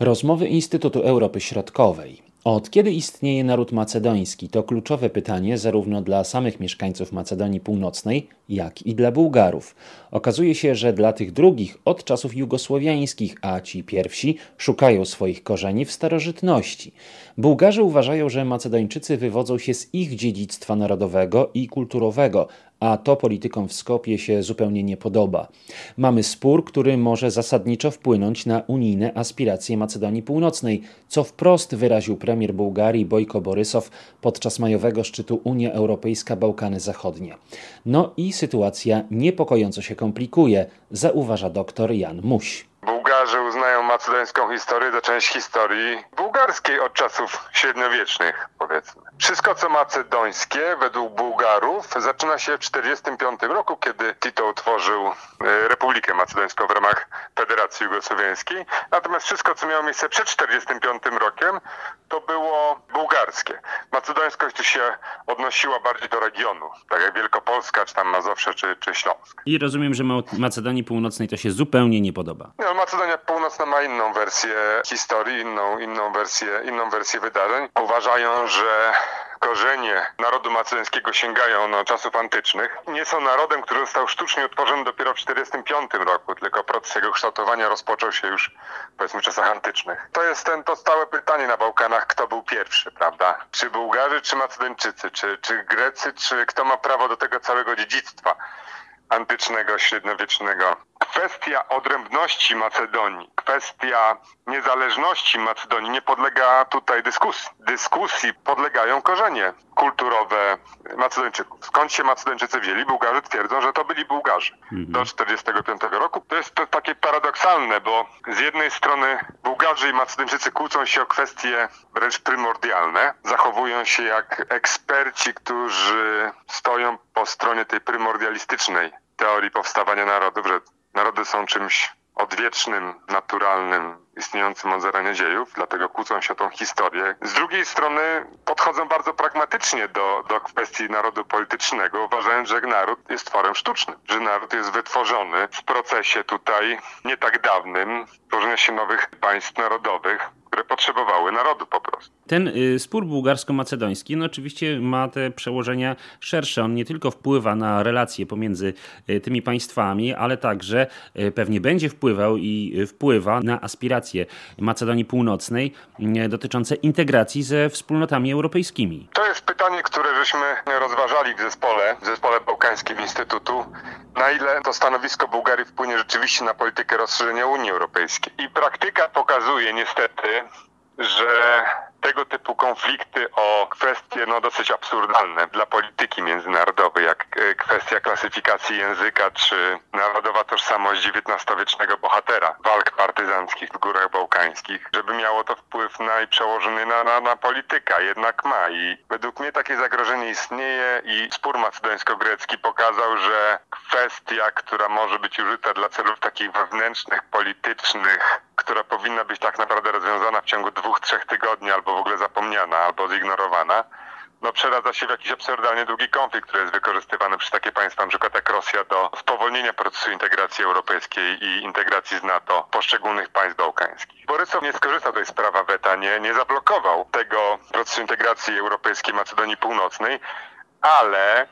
Rozmowy Instytutu Europy Środkowej. Od kiedy istnieje naród macedoński? To kluczowe pytanie zarówno dla samych mieszkańców Macedonii Północnej, jak i dla Bułgarów. Okazuje się, że dla tych drugich od czasów jugosłowiańskich, a ci pierwsi szukają swoich korzeni w starożytności. Bułgarzy uważają, że Macedończycy wywodzą się z ich dziedzictwa narodowego i kulturowego, a to politykom w Skopie się zupełnie nie podoba. Mamy spór, który może zasadniczo wpłynąć na unijne aspiracje Macedonii Północnej, co wprost wyraził premier Bułgarii Bojko Borysow podczas majowego szczytu Unia Europejska-Bałkany Zachodnie. No i sytuacja niepokojąco się komplikuje, zauważa dr Jan Muś. Bułgarzy macedońską historię za część historii bułgarskiej od czasów średniowiecznych, powiedzmy. Wszystko, co macedońskie, według Bułgarów, zaczyna się w 1945 roku, kiedy Tito utworzył e, Republikę Macedońską w ramach Federacji Jugosłowiańskiej. Natomiast wszystko, co miało miejsce przed 1945 rokiem, to było bułgarskie. Macedońskość tu się odnosiła bardziej do regionu, tak jak Wielkopolska, czy tam Mazowsze, czy, czy Śląsk. I rozumiem, że Macedonii Północnej to się zupełnie nie podoba. No, Macedonia Północna ma inną wersję historii, inną, inną, wersję, inną wersję wydarzeń. Uważają, że korzenie narodu macedońskiego sięgają no, czasów antycznych. Nie są narodem, który został sztucznie utworzony dopiero w 1945 roku, tylko proces jego kształtowania rozpoczął się już powiedzmy w czasach antycznych. To jest ten, to stałe pytanie na Bałkanach, kto był pierwszy, prawda? Czy Bułgarzy, czy Macedończycy, czy, czy Grecy, czy kto ma prawo do tego całego dziedzictwa antycznego, średniowiecznego kwestia odrębności Macedonii, kwestia niezależności Macedonii nie podlega tutaj dyskusji. Dyskusji podlegają korzenie kulturowe Macedończyków. Skąd się Macedończycy wzięli? Bułgarzy twierdzą, że to byli Bułgarzy mhm. do 1945 roku. To jest to takie paradoksalne, bo z jednej strony Bułgarzy i Macedończycy kłócą się o kwestie wręcz prymordialne, zachowują się jak eksperci, którzy stoją po stronie tej prymordialistycznej teorii powstawania narodów, że Narody są czymś odwiecznym, naturalnym, istniejącym od zarania dziejów, dlatego kłócą się o tą historię. Z drugiej strony podchodzą bardzo pragmatycznie do, do kwestii narodu politycznego, uważając, że naród jest tworem sztucznym, że naród jest wytworzony w procesie tutaj nie tak dawnym tworzenia się nowych państw narodowych, potrzebowały narodu po prostu. Ten y, spór bułgarsko-macedoński no oczywiście ma te przełożenia szersze. On nie tylko wpływa na relacje pomiędzy y, tymi państwami, ale także y, pewnie będzie wpływał i wpływa na aspiracje Macedonii Północnej dotyczące integracji ze wspólnotami europejskimi. To jest pytanie, które żeśmy rozważali w zespole, w zespole Bałkańskim Instytutu, na ile to stanowisko Bułgarii wpłynie rzeczywiście na politykę rozszerzenia Unii Europejskiej. I praktyka pokazuje niestety, że tego typu konflikty o kwestie no, dosyć absurdalne dla polityki międzynarodowej, jak e, kwestia klasyfikacji języka czy narodowa tożsamość XIX-wiecznego bohatera walk partyzanckich w Górach Bałkańskich, żeby miało to wpływ na i przełożony na, na, na politykę, jednak ma. I według mnie takie zagrożenie istnieje i spór macedońsko-grecki pokazał, że kwestia, która może być użyta dla celów takich wewnętrznych, politycznych, która powinna być tak naprawdę rozwiązana w ciągu dwóch, trzech tygodni, albo w ogóle zapomniana, albo zignorowana, no przeradza się w jakiś absurdalnie długi konflikt, który jest wykorzystywany przez takie państwa, np. jak Rosja, do spowolnienia procesu integracji europejskiej i integracji z NATO poszczególnych państw bałkańskich. Borysow nie skorzystał z prawa weta, nie, nie zablokował tego procesu integracji europejskiej Macedonii Północnej, ale e,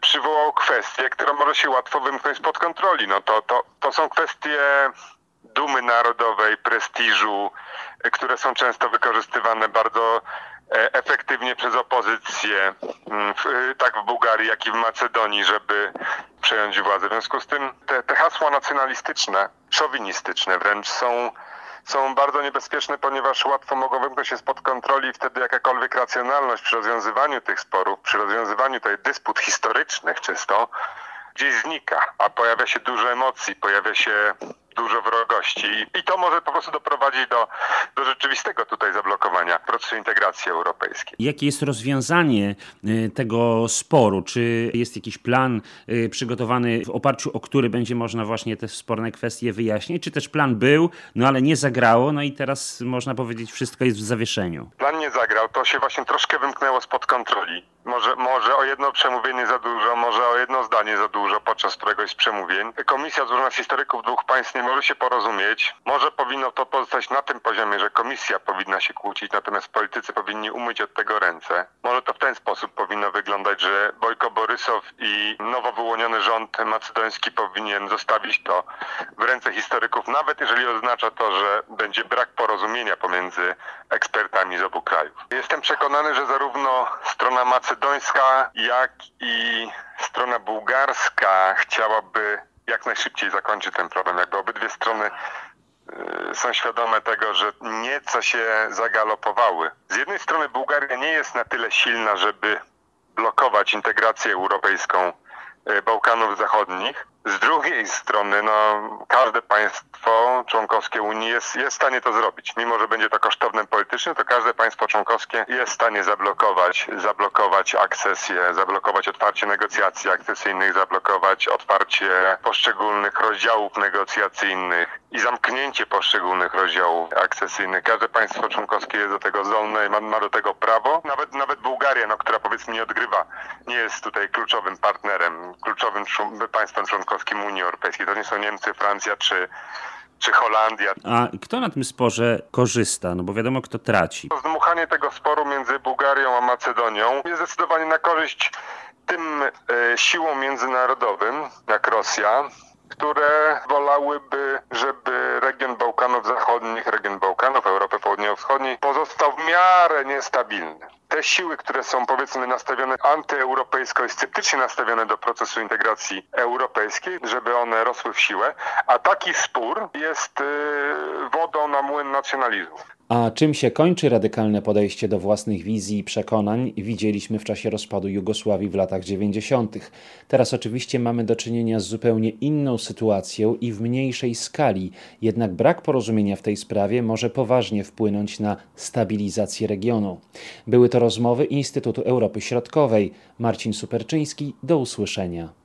przywołał kwestię, która może się łatwo wymknąć spod kontroli. No to, to, to są kwestie dumy narodowej, prestiżu, e, które są często wykorzystywane bardzo e, efektywnie przez opozycję, mm, e, tak w Bułgarii, jak i w Macedonii, żeby przejąć władzę. W związku z tym te, te hasła nacjonalistyczne, szowinistyczne wręcz są są bardzo niebezpieczne, ponieważ łatwo mogą wymknąć się spod kontroli i wtedy jakakolwiek racjonalność przy rozwiązywaniu tych sporów, przy rozwiązywaniu tej dysput historycznych czysto, gdzieś znika, a pojawia się dużo emocji, pojawia się dużo wrogości i to może po prostu doprowadzić do, do rzeczywistego tutaj zablokowania procesu integracji europejskiej. Jakie jest rozwiązanie y, tego sporu? Czy jest jakiś plan y, przygotowany w oparciu o który będzie można właśnie te sporne kwestie wyjaśnić? Czy też plan był, no ale nie zagrało, no i teraz można powiedzieć wszystko jest w zawieszeniu? Plan nie zagrał, to się właśnie troszkę wymknęło spod kontroli. Może, może o jedno przemówienie za dużo, może o jedno zdanie za dużo podczas któregoś z przemówień. Komisja złożona z historyków dwóch państw nie może się porozumieć. Może powinno to pozostać na tym poziomie, że komisja powinna się kłócić, natomiast politycy powinni umyć od tego ręce. Może to w ten sposób powinno wyglądać, że Bojko Borysow i nowo wyłoniony rząd macedoński powinien zostawić to w ręce historyków, nawet jeżeli oznacza to, że będzie brak porozumienia pomiędzy ekspertami z obu krajów. Jestem przekonany, że zarówno strona macedońska, jak i strona bułgarska chciałaby jak najszybciej zakończyć ten problem, jakby obydwie strony y, są świadome tego, że nieco się zagalopowały. Z jednej strony Bułgaria nie jest na tyle silna, żeby blokować integrację europejską y, Bałkanów Zachodnich. Z drugiej strony, no, każde państwo członkowskie Unii jest, jest w stanie to zrobić. Mimo, że będzie to kosztowne politycznie, to każde państwo członkowskie jest w stanie zablokować, zablokować akcesję, zablokować otwarcie negocjacji akcesyjnych, zablokować otwarcie poszczególnych rozdziałów negocjacyjnych i zamknięcie poszczególnych rozdziałów akcesyjnych. Każde państwo członkowskie jest do tego zdolne i ma, ma do tego prawo. Nawet, nawet Bułgaria, no, która powiedzmy nie odgrywa, nie jest tutaj kluczowym partnerem, kluczowym państwem członkowskim Unii Europejskiej. To nie są Niemcy, Francja czy, czy Holandia. A kto na tym sporze korzysta? No bo wiadomo, kto traci. Zdmuchanie tego sporu między Bułgarią a Macedonią jest zdecydowanie na korzyść tym e, siłom międzynarodowym, jak Rosja, które wolałyby, żeby region Bałkanów Zachodnich, region Bałkanów, Europy Południowo-Wschodniej pozostał w miarę niestabilny. Te siły, które są powiedzmy nastawione antyeuropejsko i sceptycznie nastawione do procesu integracji europejskiej, żeby one rosły w siłę, a taki spór jest yy, wodą na młyn nacjonalizmu. A czym się kończy radykalne podejście do własnych wizji i przekonań, widzieliśmy w czasie rozpadu Jugosławii w latach 90. Teraz oczywiście mamy do czynienia z zupełnie inną sytuacją i w mniejszej skali, jednak brak porozumienia w tej sprawie może poważnie wpłynąć na stabilizację regionu. Były to rozmowy Instytutu Europy Środkowej. Marcin Superczyński, do usłyszenia.